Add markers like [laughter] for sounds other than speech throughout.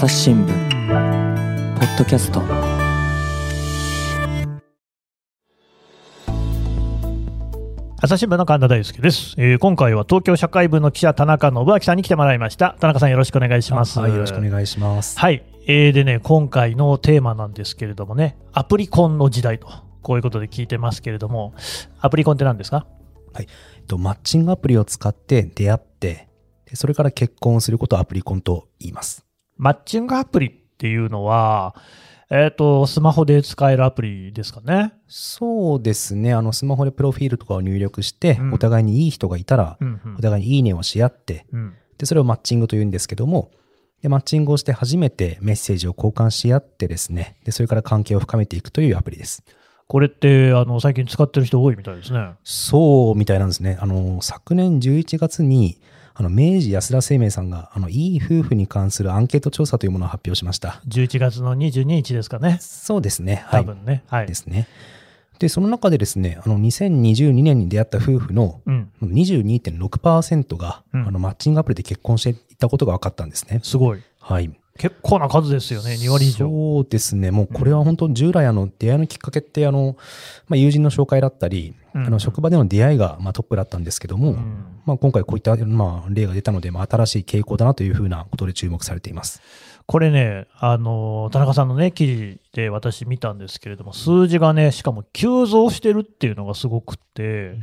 朝日新聞ポッドキャスト。朝日新聞の神田大輔です、えー今回は東京社会部の記者田中信明さんに来てもらいました。田中さんよろしくお願いします。はい、よろしくお願いします。はい、えーでね今回のテーマなんですけれどもねアプリコンの時代とこういうことで聞いてますけれどもアプリコンって何ですか？えっとマッチングアプリを使って出会って、でそれから結婚することをアプリコンと言います。マッチングアプリっていうのはえっ、とスマホで使えるアプリですかね？そうですね、あのスマホでプロフィールとかを入力して、うん。お互いにいい人がいたら、うんうん。お互いにいいねをし合って、うん。でそれをマッチングと言うんですけども、でマッチングをして初めてメッセージを交換し合ってですね、でそれから関係を深めていくというアプリです。これってあの最近使ってる人多いみたいですね。そうみたいなんですね。あの、昨年11月に、あの、明治安田生命さんが、あの、いい夫婦に関するアンケート調査というものを発表しました。11月の22日ですかねそうですね。はい。多分ね、はいですね。で、その中でですね、あの、2022年に出会った夫婦のうん22.6%が、うんあの、マッチングアプリで結婚していたことが分かったんですね。すごいはい。結構な数ですよね2割以上そうですね。もうこれは本当従来あの出会いのきっかけってあの、まあ、友人の紹介だったり、うんあの職場での出会いがまあトップだったんですけども、うん。まあ、今回こういったまあ例が出たので、まあ、新しい傾向だなというふうなことで注目されています。これね、あの田中さんのね、記事で私見たんですけれども、数字がね、しかも急増してるっていうのがすごくって、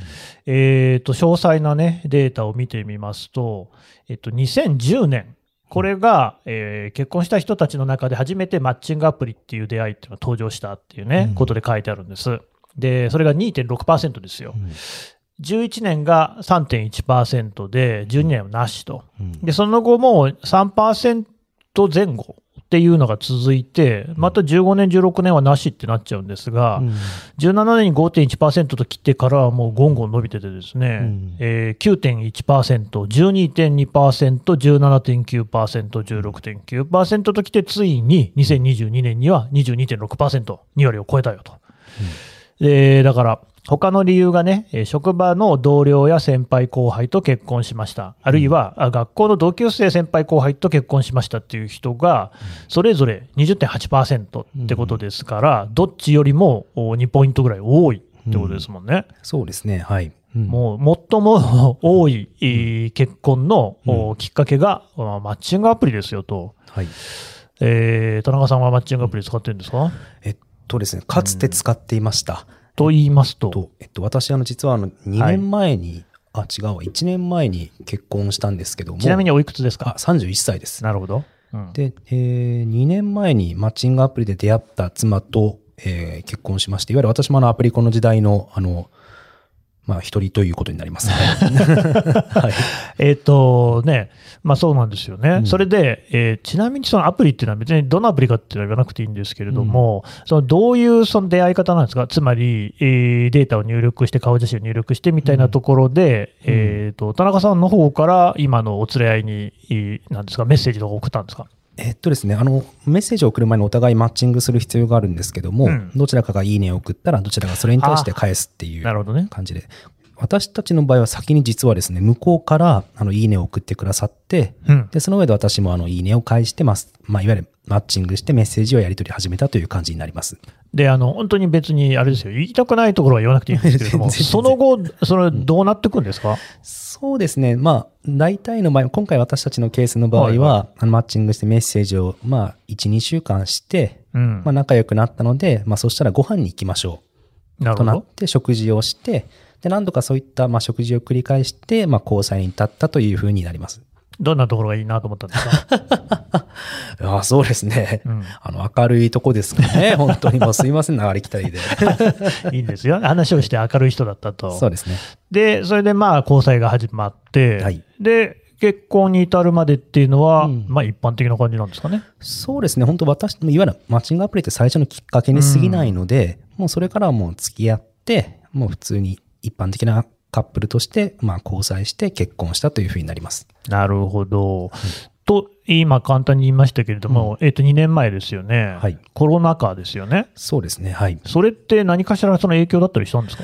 えっ、と、詳細なね、データを見てみますと、えっと、2010年、これが、えー結婚した人たちの中で初めてマッチングアプリっていう出会いっていうのが登場したっていうね、うん。ことで書いてあるんです。で、それが2.6%ですよ。11年が3.1%で、12年はなしと。うんで、その後も3%前後っていうのが続いて、また15年、16年はなしってなっちゃうんですが、うん17年に5.1%と切ってからはもうゴンゴン伸びててですね、うんえー9.1%、12.2%、17.9%、16.9%ときて、ついに2022年には22.6%、2割を超えたよと。で、だから、他の理由がね、えー職場の同僚や先輩後輩と結婚しました。あるいは、あ学校の同級生先輩後輩と結婚しましたっていう人が、それぞれ20.8%ってことですから、どっちよりもお2ポイントぐらい多いってことですもんね。そうですね。はい。うんもう最も [laughs] 多い、えー結婚の、きっかけが、まあマッチングアプリですよと。はい。えー田中さんはマッチングアプリ使ってるんですか、えっとですね、かつて使っていました。と言いますと。と、えっと、私、あの、実はあの、2年前に、あ、違うわ、1年前に結婚したんですけども。ちなみにおいくつですあ、か31歳です。なるほど。うんで、えー2年前にマッチングアプリで出会った妻と、えー結婚しまして、いわゆる私もあのアプリコンの時代の、あの、まあ、一人ということになりますね。[laughs] はい。えっ、とね、まあそうなんですよね。うん。それで、えーちなみにそのアプリっていうのは別にどのアプリかっていうのは言わなくていいんですけれども、そのどういうその出会い方なんですか？つまり、えーデータを入力して、顔写真を入力してみたいなところで、うん。えっ、と、田中さんの方から今のお連れ合いに、えーなんですか、メッセージとか送ったんですか？えっとですね、あの、メッセージを送る前にお互いマッチングする必要があるんですけども、うんどちらかがいいねを送ったら、どちらがそれに対して返すっていうなるほどね。感じで。私たちの場合は先に実はですね、向こうから、あの、いいねを送ってくださって、うん。で、その上で私もあの、いいねを返してます。まあ、いわゆるマッチングしてメッセージをやり取り始めたという感じになります。で、あの、本当に別に、あれですよ、言いたくないところは言わなくていいんですけれども、[laughs] その後、それどうなっていくんですか、そうですね。まあ、大体の場合、今回私たちのケースの場合は、はいはあのマッチングしてメッセージを、まあ、1、2週間して、うんまあ、仲良くなったので、まあ、そしたらご飯に行きましょう。となって、食事をして、で、何度かそういった、まあ、食事を繰り返して、まあ、交際に至ったというふうになります。どんなところがいいなと思ったんですか？[laughs] ああ、そうですね。うんあの、明るいとこですかね。[laughs] 本当にもうすいません、流れきたりで。[laughs] いいんですよ。話をして明るい人だったと。そうですね。で、それでまあ交際が始まって、はいで、結婚に至るまでっていうのは、うんまあ一般的な感じなんですかね？そうですね。本当私、いわゆるマッチングアプリって最初のきっかけに過ぎないので、もうそれからはもう付き合って、もう普通に一般的なカップルとして、まあ交際して結婚したというふうになります。なるほど。と、今簡単に言いましたけれども、えっと、2年前ですよね。はいコロナ禍ですよね。そうですね。はい。それって何かしらその影響だったりしたんですか？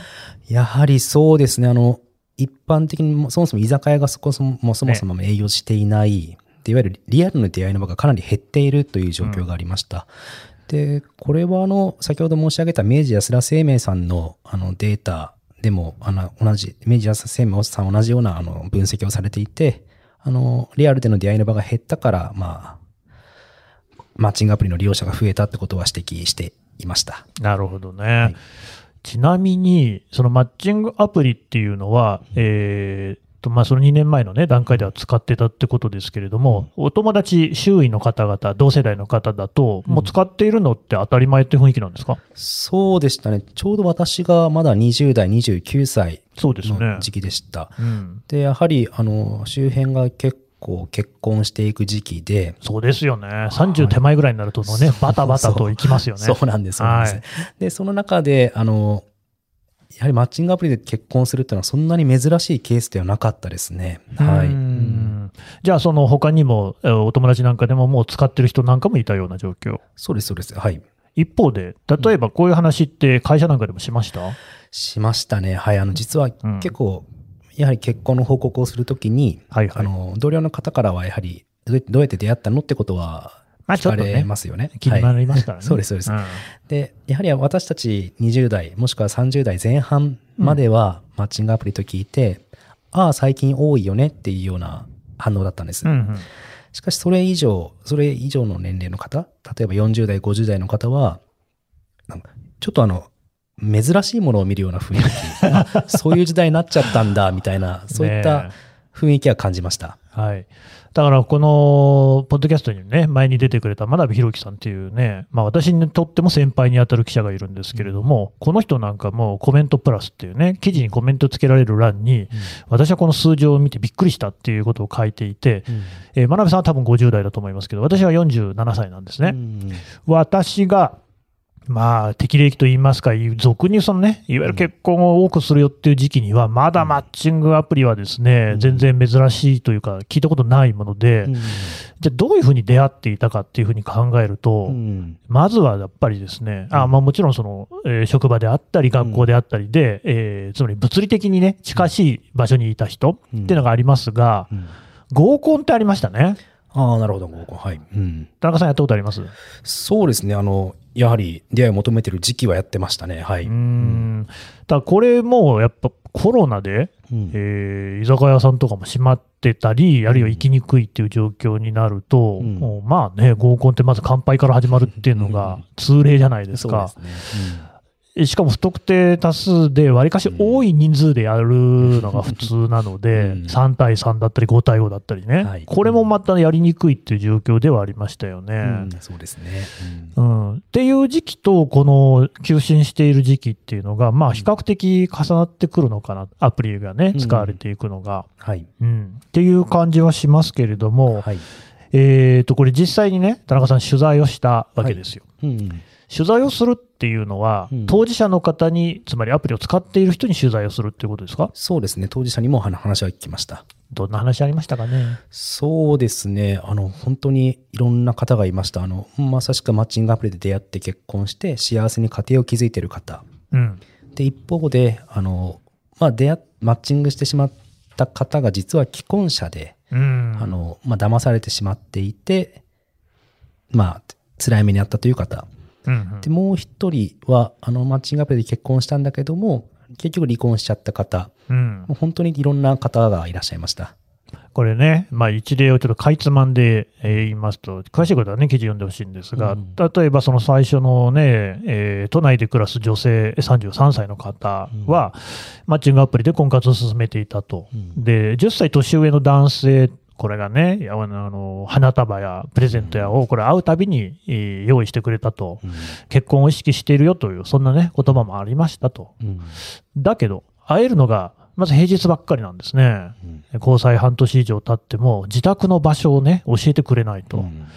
やはりそうですね。あの、一般的にもそもそも居酒屋がそこそもそもそも営業していない。でいわゆるリアルの出会いの場がかなり減っているという状況がありました。で、これはあの、先ほど申し上げた明治安田生命さんのあのデータでも、あの、同じ、明治安田生命さん同じようなあの分析をされていて、あの、リアルでの出会いの場が減ったから、まあ、マッチングアプリの利用者が増えたってことは指摘していました。なるほどね。ちなみに、そのマッチングアプリっていうのは、えーとまあ、その2年前の、ね、段階では使ってたってことですけれども、お友達、周囲の方々、同世代の方だと、もう使っているのって当たり前って雰囲気なんですか、そうでしたね。ちょうど私がまだ20代、29歳そうですねの時期でした。うん、で、やはり、あの、周辺が結構結婚していく時期で、そうですよね。30手前ぐらいになるとね、バタバタといきますよね。そうなんです、そうなんです。はいで、その中で、あの、やはりマッチングアプリで結婚するっていうのはそんなに珍しいケースではなかったですね。はい。ううんんじゃあ、その他にも、えーお友達なんかでももう使ってる人なんかもいたような状況。そうです、そうです。はい。一方で、例えばこういう話って会社なんかでもしました、しましたね。はい。あの、実はうん結構、やはり結婚の報告をするときに、はいはいあの、同僚の方からはやはり、どうやどうやって出会ったのってことは、まあちょっとねますよね。気になりますからね。はいそうです、そうです。んで、やはり私たち20代、もしくは30代前半までは、マッチングアプリと聞いて、ああ、最近多いよねっていうような反応だったんです。うんうんしかし、それ以上、それ以上の年齢の方、例えば40代、50代の方は、ちょっとあの、珍しいものを見るような雰囲気、[laughs] あそういう時代になっちゃったんだ、みたいな、そういったね雰囲気は感じました。はい。だから、この、ポッドキャストにね、前に出てくれた真鍋弘樹さんっていうね、まあ私にとっても先輩に当たる記者がいるんですけれども、この人なんかもコメントプラスっていうね、記事にコメントつけられる欄に、私はこの数字を見てびっくりしたっていうことを書いていて、えー真鍋さんは多分50代だと思いますけど、私は47歳なんですね。うん。私が、まあ、適齢期と言いますか、俗にそのね、いわゆる結婚を多くするよっていう時期には、まだマッチングアプリはですね、うん。全然珍しいというか、聞いたことないもので、うん。じゃあどういうふうに出会っていたかっていうふうに考えると、うん。まずはやっぱりですね、あうん。まあ、もちろんその、えー職場であったり、学校であったりで、えーつまり物理的にね、近しい場所にいた人っていうのがありますが、うん。合コンってありましたね。ああ、なるほど、合コン。はい。うん。田中さんやったことあります？そうですね。あの、やはり出会いを求めてる時期はやってましたね。はい。うーん。だこれもやっぱコロナで、うんえー居酒屋さんとかも閉まってたり、あるいは行きにくいっていう状況になると、うんもうまあね、合コンってまず乾杯から始まるっていうのが通例じゃないですか。そうですね。えしかも不特定多数で、わりかし多い人数でやるのが普通なので、うん3対3だったり5対5だったりね、はいこれもまたやりにくいっていう状況ではありましたよね。うんそうですね。うん、っていう時期と、この休診している時期っていうのが、まあ、比較的重なってくるのかな、アプリがね、うん使われていくのが。はい。うん、っていう感じはしますけれども、はい。えー、とこれ、実際にね、田中さん、取材をしたわけですよ。うん取材をするっていうのは、うん当事者の方に、つまりアプリを使っている人に取材をするっていうことですか？そうですね。当事者にも話話は聞きました。どんな話ありましたかね？そうですね。あの、本当にいろんな方がいました。あの、まさしくマッチングアプリで出会って結婚して幸せに家庭を築いている方。うん。で、一方で、あの、まあ、出会っ、マッチングしてしまった方が実は既婚者で、うん。あの、まあ、騙されてしまっていて、まあ、辛い目にあったという方。うんうんで、もう一人は、あの、マッチングアプリで結婚したんだけども、結局離婚しちゃった方。うんもう本当にいろんな方がいらっしゃいました。これね、まあ、一例をちょっとかいつまんで、えー言いますと、詳しいことはね、記事読んでほしいんですが、うん例えばその最初のね、えー都内で暮らす女性33歳の方は、マッチングアプリで婚活を進めていたと。うんで、10歳年上の男性、これがね、あの花束やプレゼントやを、これ会うたびに、えー用意してくれたと。結婚を意識しているよという、そんなね、言葉もありましたと。うんだけど、会えるのが、まず平日ばっかりなんですね。うん交際半年以上経っても、自宅の場所をね、教えてくれないと。うん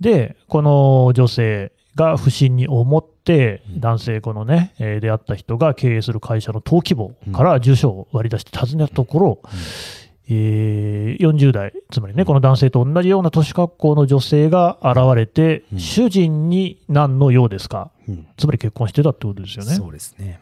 で、この女性が不審に思って、うん男性、このね、えー出会った人が経営する会社の登記簿から住所を割り出して訪ねたところ、えー40代、つまりね、この男性と同じような年格好の女性が現れて、うん主人に何のようですか、うんつまり結婚してたってことですよね。そうですね。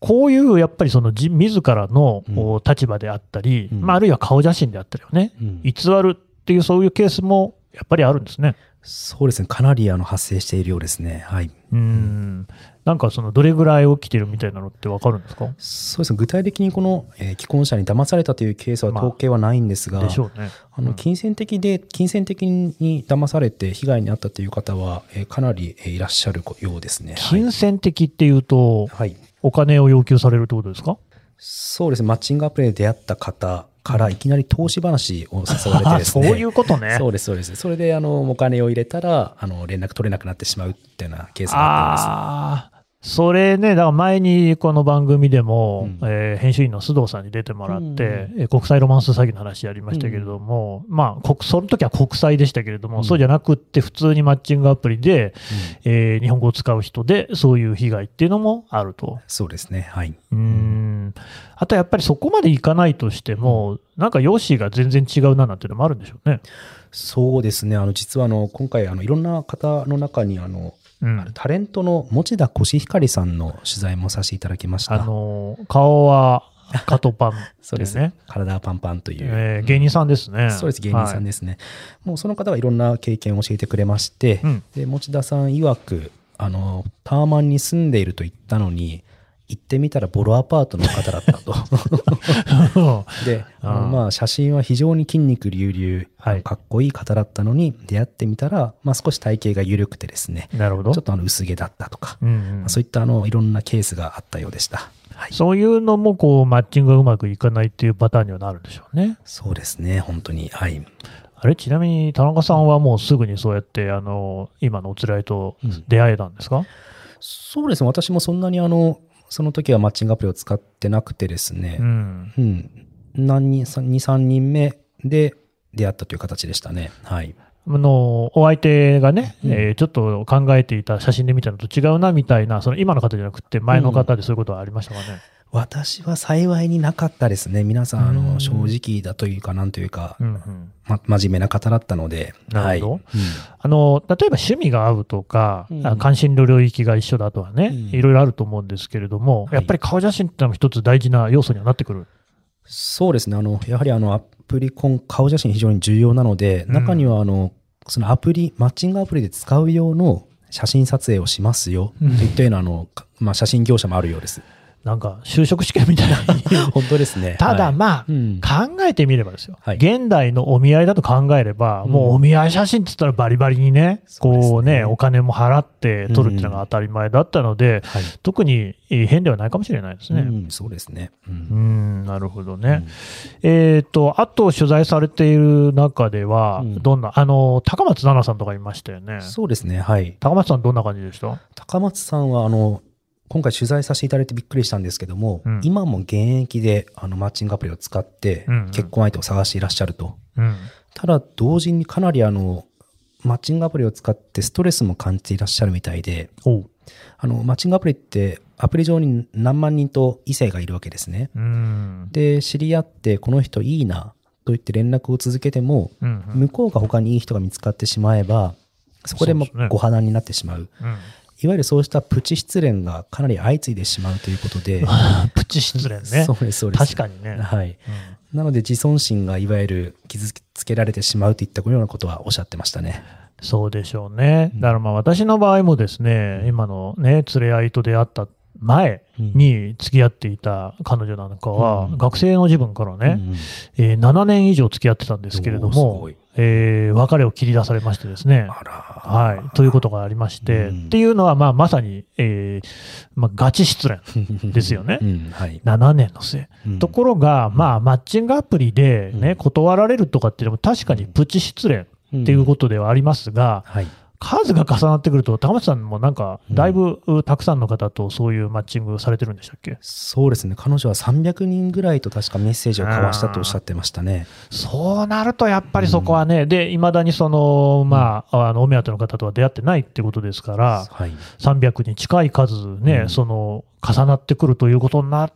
こういうやっぱりそのじ自らの立場であったり、うんまあ、あるいは顔写真であったりをね、うん偽るっっていう、そういうケースもやっぱりあるんですね。そうですね。かなりあの発生しているようですね。はい。うん。なんかその、どれぐらい起きてるみたいなのってわかるんですか？そうですね。具体的にこの、えー既婚者に騙されたというケースはまあ統計はないんですが、でしょうね。あの金銭的で、金銭的に騙されて被害に遭ったという方は、えーかなりえーいらっしゃるようですね。はい金銭的っていうと、はい。お金を要求されるってことですか？そうですね。マッチングアプリで出会った方からいきなり投資話を誘われてですね。そういうことね。[laughs] そうです、そうです。それで、あの、お金を入れたら、あの、連絡取れなくなってしまうっていうようなケースがあったんああ、それね、だから前にこの番組でも、うんえー編集員の須藤さんに出てもらって、うんえー国際ロマンス詐欺の話やりましたけれども、まあ、国その時は国際でしたけれども、うんそうじゃなくって、普通にマッチングアプリで、です。えー日本語を使う人で、そういう被害っていうのもあると。そうですね。はい。うーんあとやっぱりそこまでいかないとしても、なんか容姿が全然違うななんていうのもあるんでしょうね。そうですね。あの、実は、あの、今回、あの、いろんな方の中に、あの、うんタレントの持田コシヒカリさんの取材もさせていただきました。あの顔はカトパン [laughs] そうですね。体パンパンという。えー芸人さんですね。そうです、芸人さんですね。もうその方がいろんな経験を教えてくれまして、うんで持田さん曰く、あの、タワマンに住んでいると言ったのに、行ってみたらボロアパートの方だったと。[laughs] で、あのうんまあ、写真は非常に筋肉隆々、はいかっこいい方だったのに、出会ってみたら、まあ、少し体型が緩くてですね、なるほど。ちょっとあの薄毛だったとか、うんうんまあそういったあのいろんなケースがあったようでした。はい、そういうのもこうマッチングがうまくいかないっていうパターンにはなるんでしょうね。そうですね、本当に。はい。あれ？ちなみに田中さんはもうすぐにそうやってあの今のおつらいと出会えたんですか、そうですね、私もそんなにあの、その時はマッチングアプリを使ってなくてですね、うん。うん、何人、2、3人目で出会ったという形でしたね。はい。あのお相手がね、うんえーちょっと考えていた写真で見たのと違うなみたいな、その今の方じゃなくて、前の方でそういうことはありましたかね？私は幸いになかったですね。皆さん、あうん。の、正直だというか、なんというか、うんうん。ま、真面目な方だったので。なるほど。はいあの例えば趣味が合うとか、うん。あ関心の領域が一緒だとはね、うん。いろいろあると思うんですけれども、はい。やっぱり顔写真ってのも一つ大事な要素にはなってくる？そうですね。あの、やはりあの、アプリコン、顔写真非常に重要なので、うん。中にはあの、そのアプリ、マッチングアプリで使う用の写真撮影をしますよ、うん。といったようなあの、かまあ、写真業者もあるようです。なんか就職試験みたいな。[laughs] 本当ですね。ただはいまあ、うん考えてみればですよ、はい現代のお見合いだと考えれば、もうお見合い写真って言ったらバリバリにね、そうこうね、お金も払って撮るっていうのが当たり前だったので、はい。特に変ではないかもしれないですね。うん、そうですね。ううんん、なるほどね。えっ、と、あと取材されている中では、うんどんな、あの、高松菜奈さんとかいましたよね。そうですね。はい。高松さんどんな感じでした？高松さんは、あの、今回取材させていただいてびっくりしたんですけども、うん今も現役であのマッチングアプリを使ってうんうん結婚相手を探していらっしゃると。うん。ただ同時にかなりあの、マッチングアプリを使ってストレスも感じていらっしゃるみたいで。あの、マッチングアプリってアプリ上に何万人と異性がいるわけですね。うん。で、知り合ってこの人いいなと言って連絡を続けても、うんうん向こうが他にいい人が見つかってしまえば、そこでもご破談になってしまう。うんいわゆるそうしたプチ失恋がかなり相次いでしまうということで、[laughs] プチ失恋ね。[laughs] そうです、そうです。確かにね。はい。うんなので自尊心がいわゆる傷つけられてしまうといったようなことはおっしゃってましたね。そうでしょうね。だからまあ私の場合もですね、今のね、連れ合いと出会った前に付き合っていた彼女なんかは、うん学生の自分からね、うんえー7年以上付き合ってたんですけれどもえー別れを切り出されましてですね、あら。はい、ということがありまして、うん。っていうのはまあまさに、えーまあ、ガチ失恋 [laughs] ですよね。うん、はい。7年の末。うん。ところが、まあ、マッチングアプリでね、うん。断られるとかっていうのも確かにプチ失恋っていうことではありますが、はい。数が重なってくると、高松さんもなんか、だいぶうたくさんの方とそういうマッチングされてるんでしたっけ？そうですね。彼女は300人ぐらいと確かメッセージを交わしたとおっしゃってましたね。そうなると、やっぱりそこはね、で、いまだにその、まあ、あの、お目当ての方とは出会ってないってことですから、はい。300に近い数ね、うんその、重なってくるということにな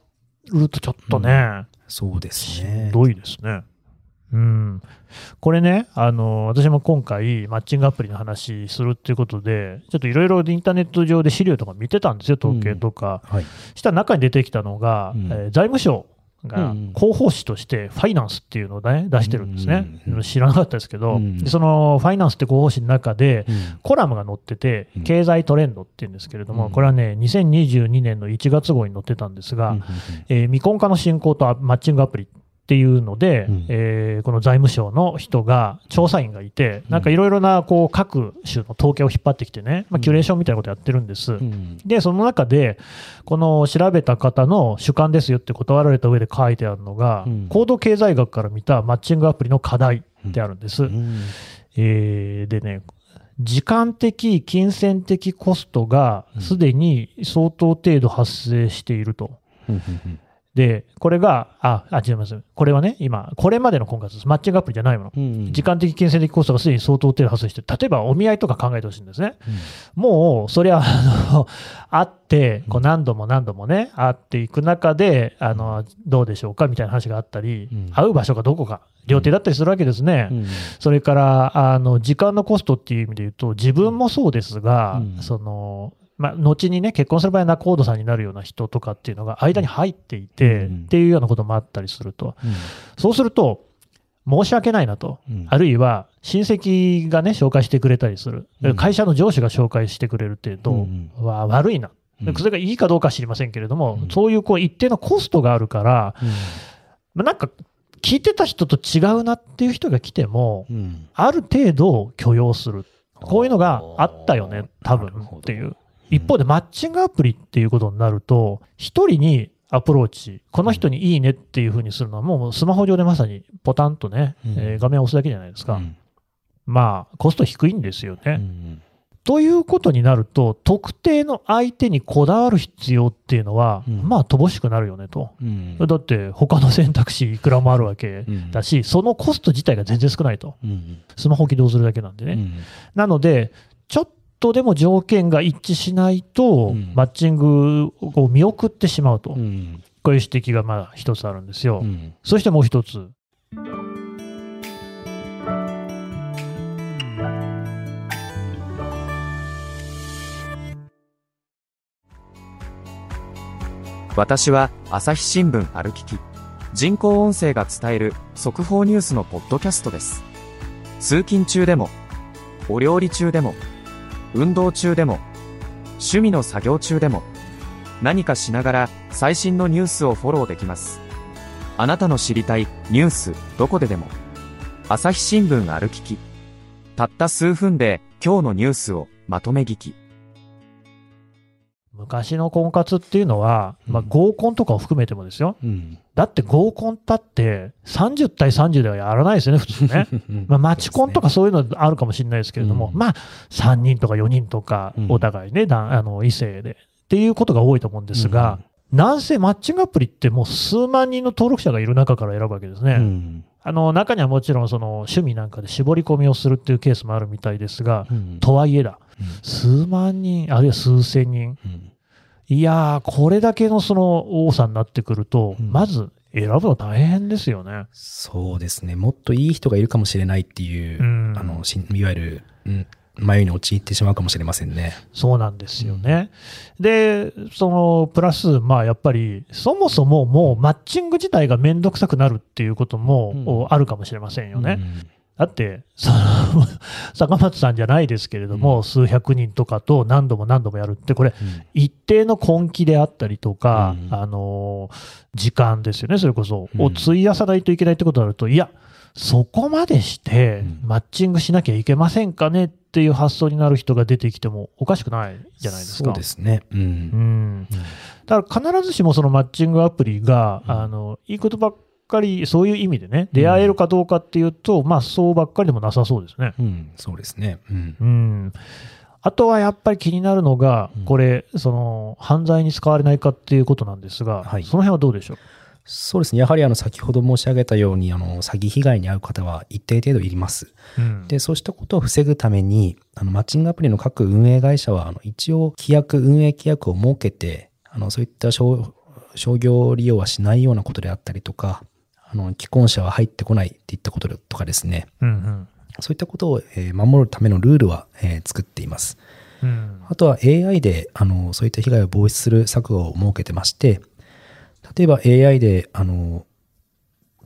ると、ちょっとね、そうですしねん。どいですね。うん。これね、あの、私も今回、マッチングアプリの話するっていうことで、ちょっといろいろインターネット上で資料とか見てたんですよ、統計とか。はい。したら中に出てきたのが、うん。えー財務省がうん広報誌としてファイナンスっていうのを、ね、出してるんですね、うん。知らなかったですけど、うん。でそのファイナンスって広報誌の中で、うん。コラムが載っててうん、経済トレンドっていうんですけれども、うん。これはね、2022年の1月号に載ってたんですが、うんえー未婚化の進行とマッチングアプリっていうので、うん。えーこの財務省の人が、調査員がいて、なんかいろいろなこう各種の統計を引っ張ってきてね、まあ、キュレーションみたいなことやってるんです。うん。で、その中で、この調べた方の主観ですよって断られた上で書いてあるのが、うん。行動経済学から見たマッチングアプリの課題ってあるんです。うん。えーでね、時間的、金銭的コストがうん。すでに相当程度発生していると。うんうんで、これが、あ、あ、違います。これはね、今、これまでの婚活です。マッチングアプリじゃないもの。うん時間的、金銭的コストがすでに相当程度発生して。例えば、お見合いとか考えてほしいんですね。もう、それは、あの、会って、こう何度も何度もね、会っていく中で、あの、どうでしょうかみたいな話があったりうん、会う場所がどこか、料亭だったりするわけですね。うんそれから、あの、時間のコストっていう意味で言うと、自分もそうですが、うんその、まあ、後にね、結婚する場合、仲人さんになるような人とかっていうのが間に入っていて、うんっていうようなこともあったりすると。そうすると、申し訳ないなと。うんあるいは、親戚がね、紹介してくれたりする。うん会社の上司が紹介してくれる程度うんは悪いな。うんそれがいいかどうかは知りませんけれども、うんそういうこう一定のコストがあるから、まあなんか、聞いてた人と違うなっていう人が来ても、うんある程度許容する。こういうのがあったよね、多分っていう。一方でマッチングアプリっていうことになると、一人にアプローチ、この人にいいねっていうふうにするのは、もうスマホ上でまさにポタンとね、うんえー画面を押すだけじゃないですか。うんまあ、コスト低いんですよね。うんということになると、特定の相手にこだわる必要っていうのは、うんまあ乏しくなるよねと。うんだって、他の選択肢いくらもあるわけうんだし、そのコスト自体が全然少ないと。うんスマホ起動するだけなんでね。うんなので、ちょっとでも条件が一致しないと、うん。マッチングを見送ってしまうと、うん。こういう指摘がまあ一つあるんですよ。うん。そしてもう一つ。私は朝日新聞歩きき。人工音声が伝える速報ニュースのポッドキャストです。通勤中でもお料理中でも運動中でも趣味の作業中でも何かしながら最新のニュースをフォローできます。あなたの知りたいニュースどこででも朝日新聞歩きき。たった数分で今日のニュースをまとめ聞き。昔の婚活っていうのは、まあ、うん合コンとかを含めてもですよ。うんだって合コンったって30対30ではやらないですよね、普通ね。[laughs] まあ、マチコンとかそういうのあるかもしれないですけれども、うんまあ、3人とか4人とかう、んお互いね、だあの異性で。っていうことが多いと思うんですが、なんせマッチングアプリってもう数万人の登録者がいる中から選ぶわけですね。うんあの中にはもちろんその趣味なんかで絞り込みをするっていうケースもあるみたいですが、うん。とはいえだ、数万人、あるいは数千人、うん。いやー、これだけのその多さになってくると、うん。まず選ぶの大変ですよね。そうですね。もっといい人がいるかもしれないっていう、うん。あの、しいわゆる、うん、迷いに陥ってしまうかもしれませんね。そうなんですよね。で、そのプラス、まあやっぱり、そもそももうマッチング自体がめんどくさくなるっていうことも、あるかもしれませんよね。うん。だって、その、[laughs] 坂松さんじゃないですけれども、うん。数百人とかと何度も何度もやるって、これ、一定の根気であったりとか、うん。あのー時間ですよね、それこそ、うん。を費やさないといけないってことになると、いや、そこまでしてうんマッチングしなきゃいけませんかねっていう発想になる人が出てきてもおかしくないじゃないですか。そうですね。うんうん、だから必ずしもそのマッチングアプリが、うんあのいいことばっかり、そういう意味でね、出会えるかどうかっていうと、まあそうばっかりでもなさそうですね。うん、そうですね。うんうん。あとはやっぱり気になるのがうん、これ、その、犯罪に使われないかっていうことなんですが、はいその辺はどうでしょう？そうですね。やはりあの先ほど申し上げたように、あの詐欺被害に遭う方は一定程度いります。うんで、そうしたことを防ぐために、あのマッチングアプリの各運営会社は、あの一応規約、運営規約を設けて、あのそういった商商業利用はしないようなことであったりとか、あの既婚者は入ってこないっていったこととかですね、うんそういったことを、えー守るためのルールは、えー作っています。うん。うんあとは AI であのそういった被害を防止する策を設けてまして、例えば AI で、あの、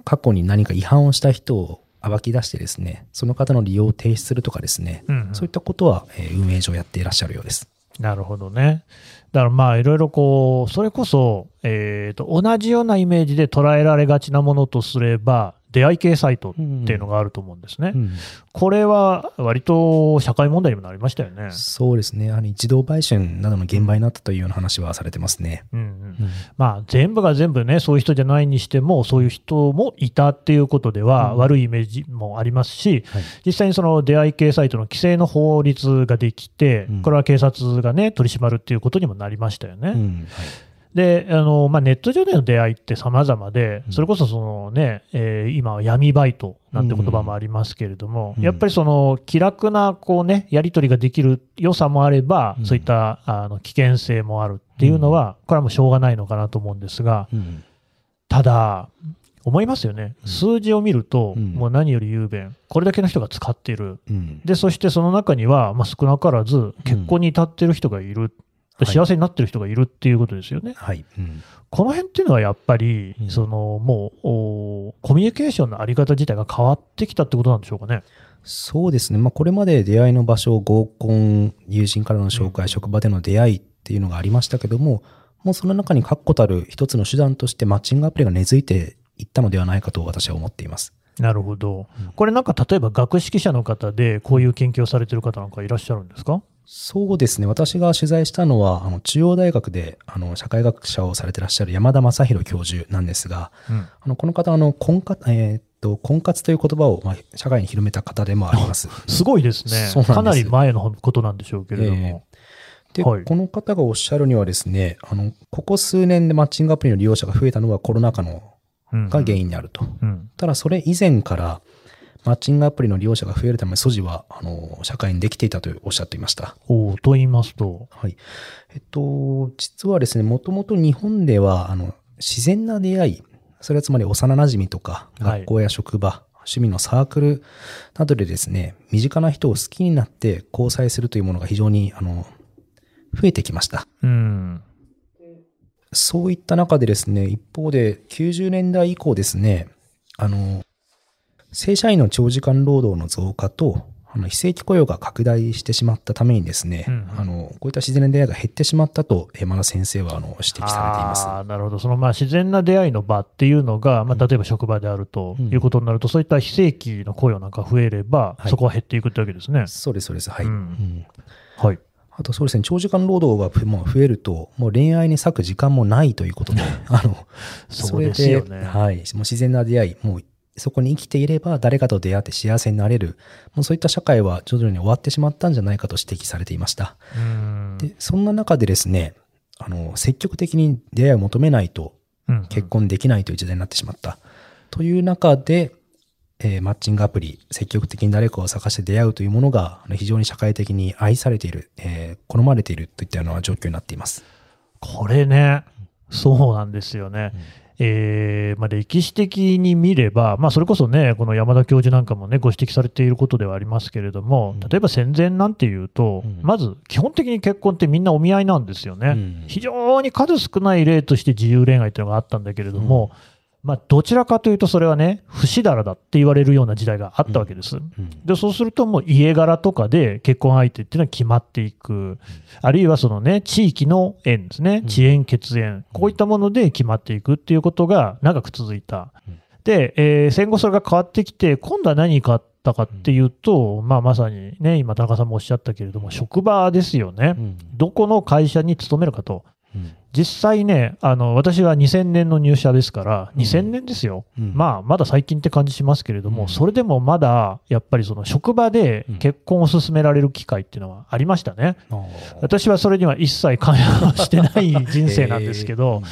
過去に何か違反をした人を暴き出してですね、その方の利用を停止するとかですね、うんうんそういったことは、えー運営上やっていらっしゃるようです。なるほどね。だからまあいろいろこう、それこそ、えーと、同じようなイメージで捉えられがちなものとすれば、出会い系サイトっていうのがあると思うんですね。うんこれは割と社会問題にもなりましたよね。そうですね。やはり自動売春などの現場になったというような話はされてますね。うんうんまあ、全部が全部ね、そういう人じゃないにしても、そういう人もいたっていうことでは、うん悪いイメージもありますし、はい実際にその出会い系サイトの規制の法律ができてうん、これは警察がね、取り締まるっていうことにもなりましたよね。うんはいで、あのまあ、ネット上での出会いって様々でう、ん。それこそその、ねえー今は闇バイトなんて言葉もありますけれども、うん。やっぱりその気楽なこう、ね、やり取りができる良さもあれば、うん。そういったあの危険性もあるっていうのは、これはもうしょうがないのかなと思うんですが、うん。ただ、思いますよね、うん。数字を見ると、うん。もう何より雄弁、これだけの人が使っている、うん。でそしてその中には、まあ、少なからず結婚に至っている人がいる、はい幸せになってる人がいるっていうことですよね。はい。うんこの辺っていうのはやっぱり、うんそのもうおコミュニケーションのあり方自体が変わってきたってことなんでしょうかね。そうですね。まあ、これまで出会いの場所、合コン、友人からの紹介、うん職場での出会いっていうのがありましたけども、もうその中に確固たる一つの手段としてマッチングアプリが根付いていったのではないかと私は思っています。なるほどうん。これなんか例えば学識者の方でこういう研究をされてる方なんかいらっしゃるんですか？そうですね。私が取材したのは、あの、中央大学で、あの、社会学者をされてらっしゃる山田正宏教授なんですが、うん。あの、この方、あの、婚活、えーっと、婚活という言葉を、まあ、社会に広めた方でもあります。すごいですねですかなり前のことなんでしょうけれども。で、はいこの方がおっしゃるにはですね、あの、ここ数年でマッチングアプリの利用者が増えたのはコロナ禍のうんが原因にあると。うん。たただ、それ以前から、マッチングアプリの利用者が増えるための素地は、あの、社会にできていたとおっしゃっていました。おと言いますと。はい。えっと、実はですね、もともと日本では、あの、自然な出会い、それはつまり幼馴染とか、はい学校や職場、趣味のサークルなどでですね、身近な人を好きになって交際するというものが非常に、あの、増えてきました。うん。そういった中でですね、一方で90年代以降ですね、あの、正社員の長時間労働の増加と、あの非正規雇用が拡大してしまったためにですね、うんうんあの、こういった自然な出会いが減ってしまったと、山田先生はあの指摘されています。あーなるほど、そのまあ自然な出会いの場っていうのが、まあ、例えば職場であるとうんいうことになると、そういった非正規の雇用なんか増えれば、はいそこは減っていくってわけですね。そうです、そうです。はい。うんうんはい、あとそうですね、長時間労働がふもう増えると、もう恋愛に割く時間もないということで、[laughs] あの、そうでね。はい。もう自然な出会い、もうそこに生きていれば誰かと出会って幸せになれる、もうそういった社会は徐々に終わってしまったんじゃないかと指摘されていました。うんで、そんな中でですね、あの、積極的に出会いを求めないとうん結婚できないという時代になってしまった。という中で、えーマッチングアプリ、積極的に誰かを探して出会うというものが、非常に社会的に愛されている、えー好まれているといったような状況になっています。これね、そうなんですよね。えーまあ、歴史的に見れば、まあ、それこそね、この山田教授なんかもね、ご指摘されていることではありますけれどもうん、例えば戦前なんていうと、うんまず基本的に結婚ってみんなお見合いなんですよね。うん非常に数少ない例として自由恋愛っていうのがあったんだけれども、まあ、どちらかというとそれはね、不死だらだって言われるような時代があったわけです。うん。でそうすると、もう家柄とかで結婚相手っていうのは決まっていく、あるいはそのね、地域の縁ですね。う、ん。地縁、血縁、こういったもので決まっていくっていうことが長く続いた。うん。で、えー戦後それが変わってきて、今度は何かあったかっていうと、まあ、まさにね、今、田中さんもおっしゃったけれども、職場ですよね。うん。どこの会社に勤めるかと。うん。実際ね、あの私は2000年の入社ですから、うん。2000年ですよ、うん。まあ、まだ最近って感じしますけれども、うん。それでもまだやっぱりその職場でうん。結婚を進められる機会っていうのはありましたね。私はそれには一切関与してない人生なんですけど、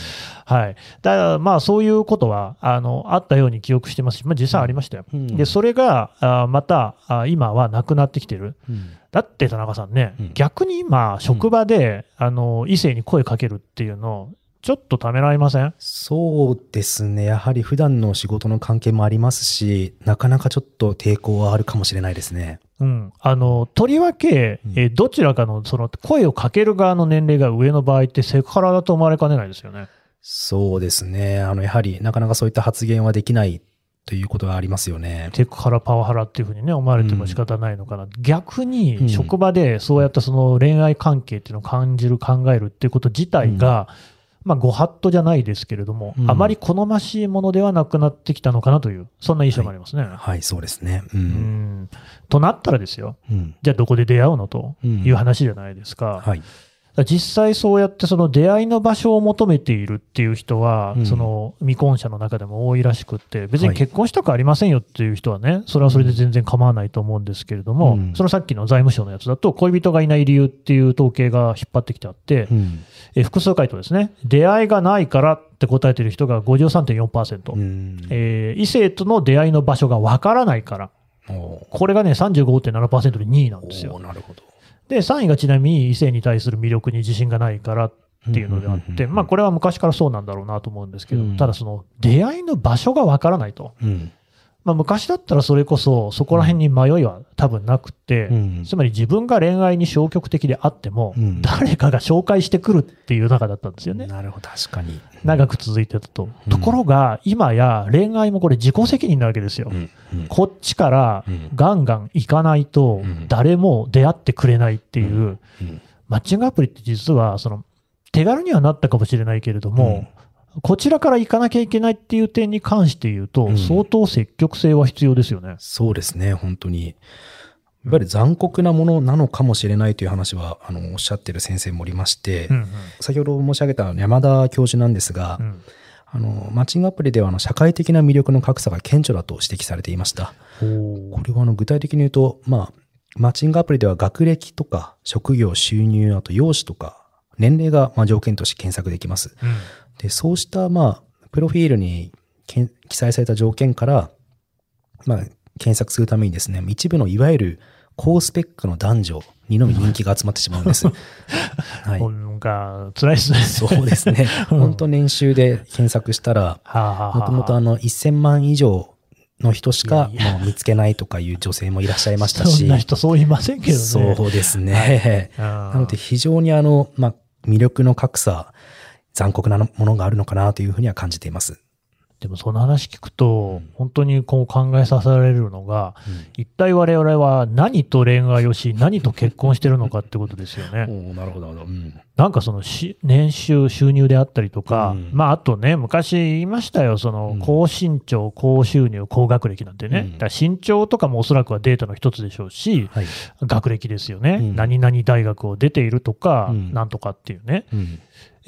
はい、だからまあそういうことはあのあったように記憶してますし、まあ、実際ありましたよ。うんでそれがあまたあ今はなくなってきてる。うんだって田中さんね、うん逆に今、職場で、あの異性に声かけるっていうの、ちょっとためられません？そうですね。やはり普段の仕事の関係もありますし、なかなかちょっと抵抗はあるかもしれないですね。うん、あのとりわけ、うんえーどちらかのその声をかける側の年齢が上の場合ってセクハラだと思われかねないですよね。そうですね。あの、やはりなかなかそういった発言はできないということがありますよね。テクハラ、パワハラっていうふうにね、思われても仕方ないのかな。逆うんに、職場でそうやったその恋愛関係っていうのを感じる、考えるっていうこと自体が、まあ、ご法度じゃないですけれども、うんあまり好ましいものではなくなってきたのかなという、そんな印象がありますね。はい、そうですね。う。うんんとなったらですよ、うん。じゃあどこで出会うのとうんいう話じゃないですか。はい。実際そうやってその出会いの場所を求めているっていう人は、うんその未婚者の中でも多いらしくって、別にはい結婚したくありませんよっていう人はね、それはそれで全然構わないと思うんですけれども、うんそのさっきの財務省のやつだと、恋人がいない理由っていう統計が引っ張ってきてあって、うん。え複数回答ですね、出会いがないからって答えてる人が53.4%、うん。えー異性との出会いの場所がわからないから、これがね、35.7%で2位なんですよ。なるほど。で、3位がちなみに異性に対する魅力に自信がないからっていうのであって、まあこれは昔からそうなんだろうなと思うんですけど、うんただその出会いの場所がわからないと。うん。まあ昔だったらそれこそそこら辺に迷いは多分なくて、うん。つまり自分が恋愛に消極的であっても、うん。誰かが紹介してくるっていう中だったんですよね。なるほど、確かに。長く続いてたと。うん。ところが、今や恋愛もこれ自己責任なわけですよ。こっちからうん。ガンガン行かないとうん。誰も出会ってくれないっていう、うん。マッチングアプリって実は、その、手軽にはなったかもしれないけれども、こちらから行かなきゃいけないっていう点に関して言うと、うん相当積極性は必要ですよね。そうですね、本当に。やっぱり残酷なものなのかもしれないという話は、あの、おっしゃってる先生もおりまして、うん先ほど申し上げた山田教授なんですが、うんあの、マッチングアプリでは、あの、社会的な魅力の格差が顕著だと指摘されていました。うんこれは、あの、具体的に言うと、まあ、マッチングアプリでは学歴とか、職業、収入、あと容姿とか、年齢がまあ条件として検索できます。うんで、そうした、まあ、プロフィールに記載された条件から、まあ、検索するためにですね、一部のいわゆる高スペックの男女にのみ人気が集まってしまうんです。はい。なんか、辛いですね。そうですね。うん本当年収で検索したら、もともとあの、1000万以上の人しかもう見つけないとかいう女性もいらっしゃいましたそし。んな人そう言いませんけどね。そうですね。ななので非常にあの、まあ、魅力の格差、残酷なものがあるのかなというふうには感じています。でもその話聞くと、うん本当にこう考えさせられるのが、一体我々は何と恋愛をし、何と結婚してるのかってことですよね。[laughs] おなるほど、なるほど。うん。なんかそのし年収、収入であったりとか、うんまああとね、昔言いましたよ、そのうん高身長、高収入、高学歴なんてね、身長とかもおそらくはデータの一つでしょうし、はい。学歴ですよね、うん何々大学を出ているとか、うんなんとかっていうね。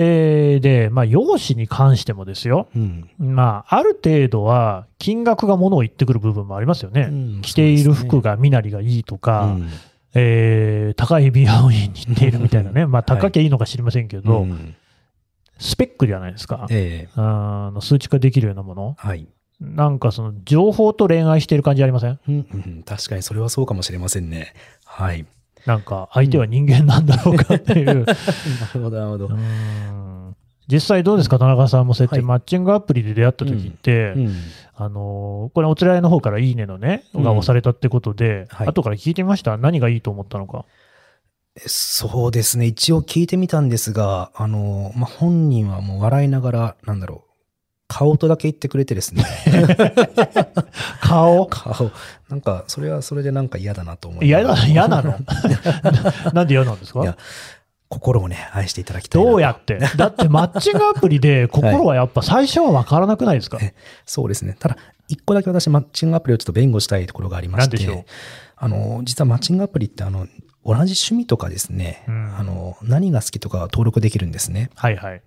うん。えーで、まあ、容姿に関してもですよ、うん。まあ、ある程度は金額がものを言ってくる部分もありますよね。うん着ている服が身なりがいいとか、うんえー高い美容院に行っているみたいなね、まあ、高きゃいいのか知りませんけど、うんスペックじゃないですか。ええあの数値化できるようなもの。はい。なんかその情報と恋愛してる感じありません？うんうん確かにそれはそうかもしれませんね。はい。なんか相手は人間なんだろうかっていう。[laughs] なるほど、なるほど。うん。実際どうですか、田中さんもそうやってはい。マッチングアプリで出会った時って、うん。あのこれおつらいの方からいいねのね、が押されたってことで、はい。後から聞いてみました？何がいいと思ったのか。そうですね。一応聞いてみたんですが、あの、まあ、本人はもう笑いながら、なんだろう、顔とだけ言ってくれてですね。[laughs] 顔？顔。なんか、それはそれでなんか嫌だなと思い嫌だ、嫌なの？[laughs] なんで嫌なんですか？いや心をね、愛していただきたい。どうやって？だってマッチングアプリで [laughs] 心はやっぱ最初は分からなくないですか、えそうですね。ただ、一個だけ私、マッチングアプリをちょっと弁護したいところがありまして。あの、実はマッチングアプリって、あの、同じ趣味とかですね、うんあの、何が好きとかは登録できるんですね。はいはい。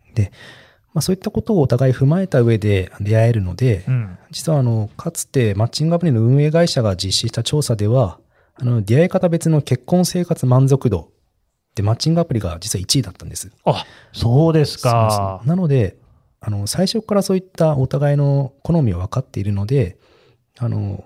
まあ、そういったことをお互い踏まえた上で出会えるので、うん。実はあの、かつてマッチングアプリの運営会社が実施した調査では、あの、出会い方別の結婚生活満足度でマッチングアプリが実は1位だったんです。あ、そうですか。なので、あの、最初からそういったお互いの好みを分かっているので、あの、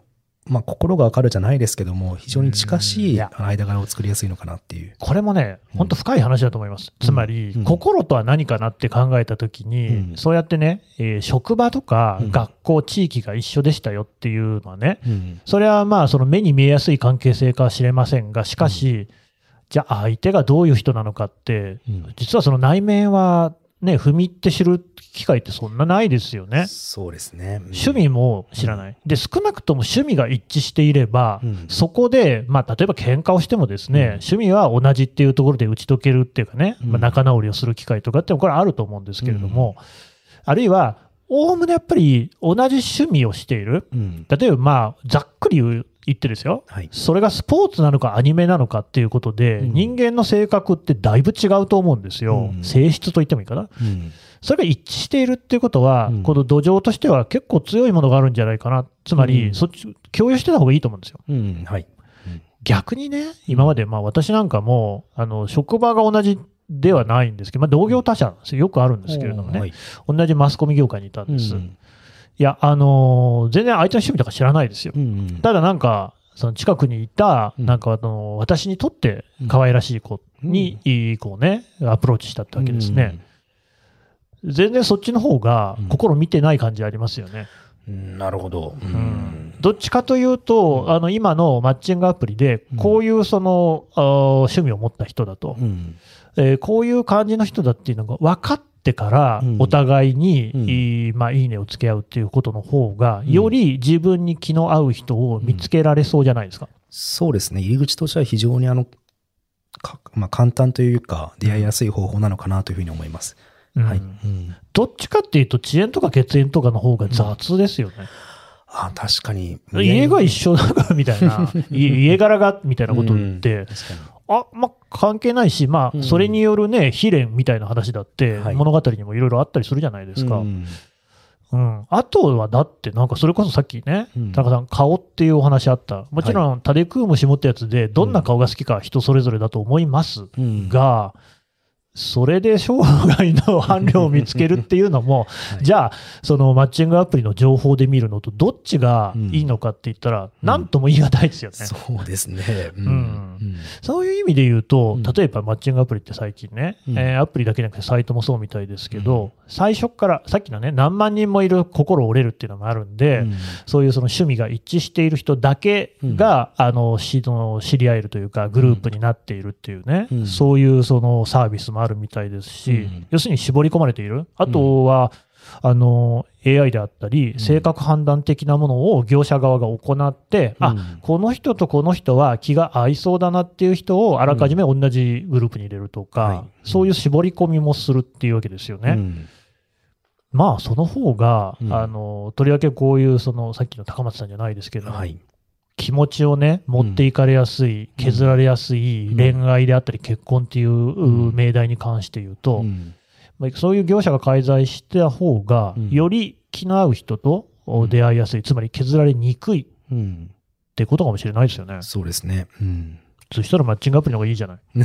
まあ、心が分かるじゃないですけども、非常に近しい間柄を作りやすいのかなっていう。これもね、うん。本当深い話だと思います。つまり、うん。心とは何かなって考えたときに、うん。そうやってね、えー職場とかうん。学校、地域が一緒でしたよっていうのはね、うん。それはまあ、その目に見えやすい関係性かはしれませんが、しかし、じゃあ相手がどういう人なのかって、うん。実はその内面はね、踏み入って知る機会ってそんなないですよね。そうですね。趣味も知らない。で、少なくとも趣味が一致していれば、うんそこで、まあ、例えば喧嘩をしてもですね、うん趣味は同じっていうところで打ち解けるっていうかね、うんまあ、仲直りをする機会とかって、これはあると思うんですけれども、あるいは、おおむねやっぱり同じ趣味をしている。うん。例えば、まあ、ざっくり言う言ってですよ。はい。それがスポーツなのかアニメなのかっていうことで、うん人間の性格ってだいぶ違うと思うんですよ。うん性質と言ってもいいかな。うん。それが一致しているっていうことは、うんこの土壌としては結構強いものがあるんじゃないかな。つまり、うんそっち、共有してた方がいいと思うんですよ。うん。はい。逆にね、今まで、まあ私なんかも、あの、職場が同じではないんですけど、まあ同業他社なんですよ。よくあるんですけれどもね。はい。同じマスコミ業界にいたんうです。いん。や、あのー全然相手の趣味とか知らないですよ。うん。ただなんか、その近くにいた、うんなんかあの、私にとって可愛らしい子に、こうね、アプローチしたってわけですね。全然そっちの方がうん心見てない感じありますよね。うん。なるほど。ううんどっちかというと、あの、今のマッチングアプリで、こういうその、趣味を持った人だと、うん。えーこういう感じの人だっていうのが分かってからうん、お互いに、まあ、いいねをつけ合うっていうことの方が、うんより自分に気の合う人を見つけられそうじゃないですか。そうですね。入り口としては非常にあの、かまあ、簡単というか、出会いやすい方法なのかなというふうに思います。うんはい。うんどっちかっていうと、遅延とか血縁とかの方が雑ですよね。あ、確かに。家が一緒だからみたいな、[laughs] い家柄がみたいなこと言って、うん。あ、まあ、関係ないし、まあ、うんそれによるね、悲恋みたいな話だって、はい物語にもいろいろあったりするじゃないですか。ううん。んあとは、だって、なんかそれこそさっきね、うん田中さん、顔っていうお話あった。もちろん、タデクームシ持ったやつで、どんな顔が好きか人それぞれだと思いますうんが、それで生涯の伴侶を見つけるっていうのも、[laughs] はい。じゃあ、そのマッチングアプリの情報で見るのと、どっちがいいのかって言ったら、なんとも言い難いですよね。そうですね。ううん。そういう意味で言うとうん、例えばマッチングアプリって最近ね、うん。えーアプリだけじゃなくてサイトもそうみたいですけど、最初から、さっきのね、何万人もいる心折れるっていうのもあるんで、うん。そういうその趣味が一致している人だけが、あの知り合えるというか、グループになっているっていうね、うん。そういうそのサービスもあるみたいですし、うん。要するに絞り込まれている。あとは、あの AI であったり、ん。性格判断的なものを業者側が行って、あうん。この人とこの人は気が合いそうだなっていう人をあらかじめ同じグループに入れるとか、はい。そういう絞り込みもするっていうわけですよね。うん。まあ、その方が、うん。あの、とりわけこういう、その、さっきの高松さんじゃないですけど、はい。気持ちをね、持っていかれやすい、削られやすいうん。恋愛であったり結婚っていう、ん。命題に関して言うと、うん。まあそういう業者が介在した方が、うん。より気の合う人とうん。出会いやすい、つまり削られにくいっうん。てことかもしれないですよね。そうですね。うん。そしたらマッチングアプリの方がいいじゃない。[laughs]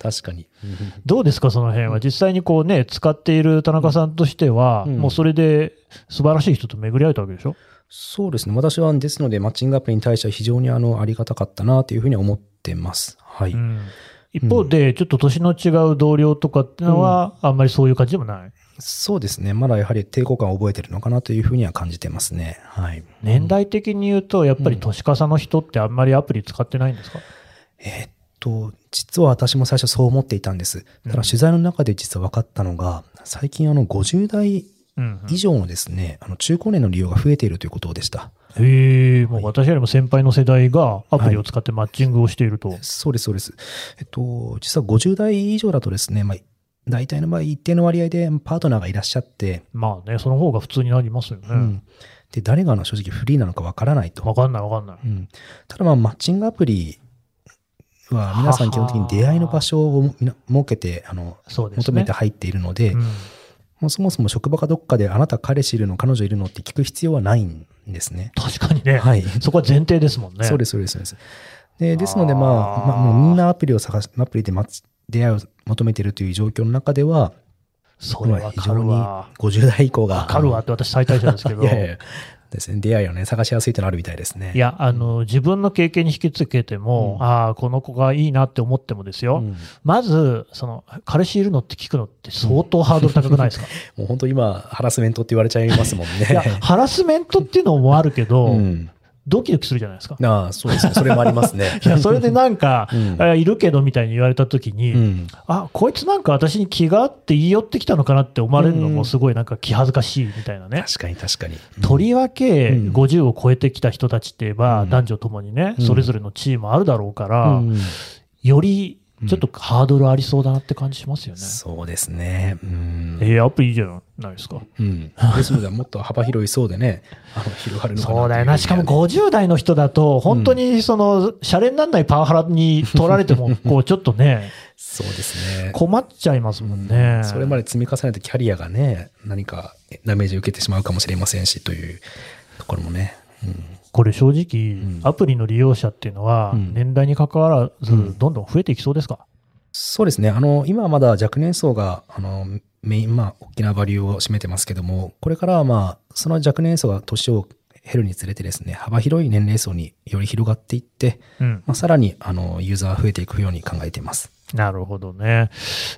確かに。[laughs] どうですか、その辺は？実際にこうね、使っている田中さんとしては、うん。もうそれで素晴らしい人と巡り合えたわけでしょ？そうですね。私は、ですので、マッチングアプリに対しては非常にあの、ありがたかったなというふうに思ってます。はい。うん一方で、ちょっと年の違う同僚とかっていうのは、あんまりそういう感じでもない。そうですね。まだやはり抵抗感を覚えてるのかなというふうには感じてますね。はい。年代的に言うと、やっぱり年かさの人ってあんまりアプリ使ってないんですか、えーっと、実は私も最初そう思っていたんです。ただ取材の中で実は分かったのが、最近あの50代うんうん以上のですね、あの中高年の利用が増えているということでした。へえ、もう私よりも先輩の世代がアプリを使ってマッチングをしていると。そうです、そうです。えっと、実は50代以上だとですね、まあ、大体の場合一定の割合でパートナーがいらっしゃって、まあね、その方が普通になりますよね。うんで、誰が正直フリーなのかわからないと。わかんないわかんない。うんただまあ、マッチングアプリは皆さん基本的に出会いの場所を設けて、あの、ね。求めて入っているので、うんもうそもそも職場かどっかであなた彼氏いるの彼女いるのって聞く必要はないんですね。確かにね、はい。そこは前提ですもんね。そうです、そうです、そうです。でですので、まあ、まあ、もうみんなアプリを探し、アプリで待つ出会いを求めているという状況の中では、それわかるわ。50代以降が。わかるわって私最大者ですけど。[laughs] いやいやですね、出会いをね、探しやすいというのあるみたいですね。いや、あの、自分の経験に引き付けても、うんああ、この子がいいなって思ってもですよ。うんまず、その、彼氏いるのって聞くのって相当ハードル高くないですか、[laughs] もう本当今、ハラスメントって言われちゃいますもんね。いや、ハラスメントっていうのもあるけど、うんドキドキするじゃないですか。ああ、そうですね。それもありますね。[laughs] いや、それでなんか、うんあいるけどみたいに言われたときに、うん。あ、こいつなんか私に気があって言い寄ってきたのかなって思われるのもすごいなんか気恥ずかしいみたいなね。確かに確かに。とりわけうん50を超えてきた人たちって言えば、うん男女ともにね、うんそれぞれのチームあるだろうから、うんよりちょっとハードルありそうだなって感じしますよね。そうですね。うん。ええアップいいじゃないですか。うん。[laughs] ですので、もっと幅広い層でね、[laughs] あの、広がるのかなそうだよな。しかも50代の人だと、本当にその、シャレにならないパワハラに取られても、[laughs] こう、ちょっとね、そうですね。困っちゃいますもんね。それまで積み重ねたキャリアがね、何かダメージを受けてしまうかもしれませんし、というところもね。うんこれ正直、んアプリの利用者っていうのは、うん年代に関わらず、うんどんどん増えていきそうですか、そうですね。あの、今はまだ若年層が、あの、メイン、まあ、大きなバリューを占めてますけども、これからはまあ、その若年層が年を減るにつれてですね、幅広い年齢層により広がっていって、うん。まあ、さらに、あの、ユーザーが増えていくように考えています。なるほどね。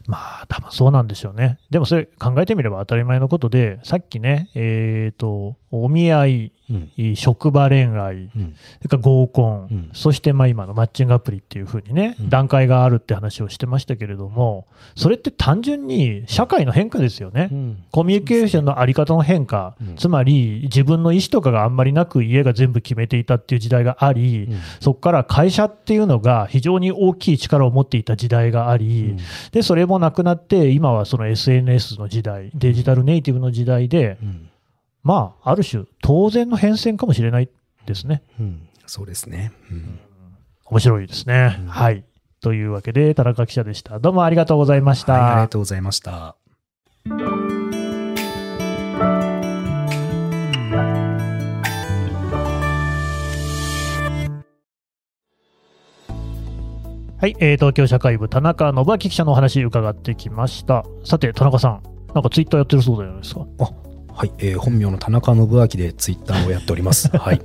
まあ、多分そうなんでしょうね。でもそれ考えてみれば当たり前のことで、さっきね、えっ、と、お見合い、うん。職場恋愛、うん。それから合コン、うんそしてまあ今のマッチングアプリっていうふうにね、うん段階があるって話をしてましたけれども、それって単純に社会の変化ですよね。うん。コミュニケーションのあり方の変化、うんつまり自分の意思とかがあんまりなく家が全部決めていたっていう時代があり、そこから会社っていうのが非常に大きい力を持っていた時代があり、でそれもなくなって、今はその SNS の時代、デジタルネイティブの時代で、うん。まあ、ある種、当然の変遷かもしれないですね。うん。そうですね。うん。面白いですね。うんはい。というわけで、田中記者でした。どうもありがとうございました。はい、ありがとうございました。はい、えー東京社会部田中信明記者のお話伺ってきました。さて、田中さん、なんかツイッターやってるそうじゃないですか。はい、えー本名の田中信明でツイッターをやっております。[laughs] はい。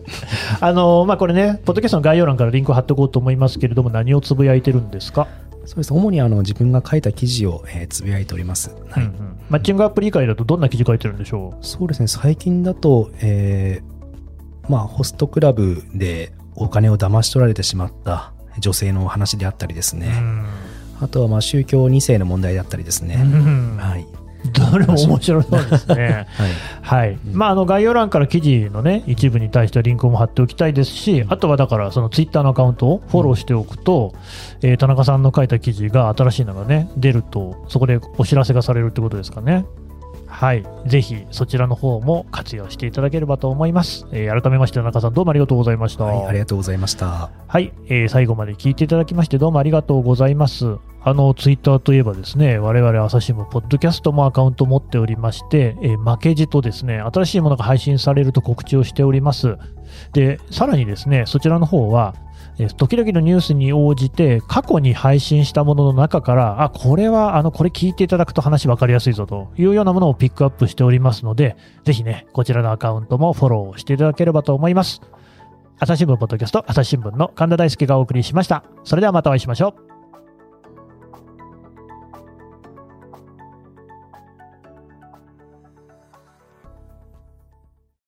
あのーまあ、これね、ポッドキャストの概要欄からリンクを貼っておこうと思いますけれども、何をつぶやいてるんですか、そうです。主にあの自分が書いた記事を、えーつぶやいております。はい。うんうんマッチングアプリ以外だとどんな記事書いてるんでしょそうですね。最近だと、えーまあ、ホストクラブでお金を騙し取られてしまった女性の話であったりですう、ね。あとは、まあ、宗教2世の問題であったりですうね。んはい。どれも面白そうですね。[laughs] はい。はいまあ、あの概要欄から記事の、ね、一部に対してはリンクも貼っておきたいですし、あとはだから、そのツイッターのアカウントをフォローしておくと、えー田中さんの書いた記事が新しいのがね、出ると、そこでお知らせがされるってことですかね。はい、ぜひそちらの方も活用していただければと思います。えー改めまして、田中さん、どうもありがとうございました。はい、ありがとうございました。はい、えー最後まで聞いていただきましてどうもありがとうございます。あの、ツイッターといえばですね、我々朝日新聞ポッドキャストもアカウントを持っておりまして、えー負けじとですね、新しいものが配信されると告知をしております。で、さらにですね、そちらの方は、えー時々のニュースに応じて、過去に配信したものの中から、あ、これは、あの、これ聞いていただくと話分かりやすいぞというようなものをピックアップしておりますので、ぜひね、こちらのアカウントもフォローしていただければと思います。朝日新聞ポッドキャスト、朝日新聞の神田大輔がお送りしました。それではまたお会いしましょう。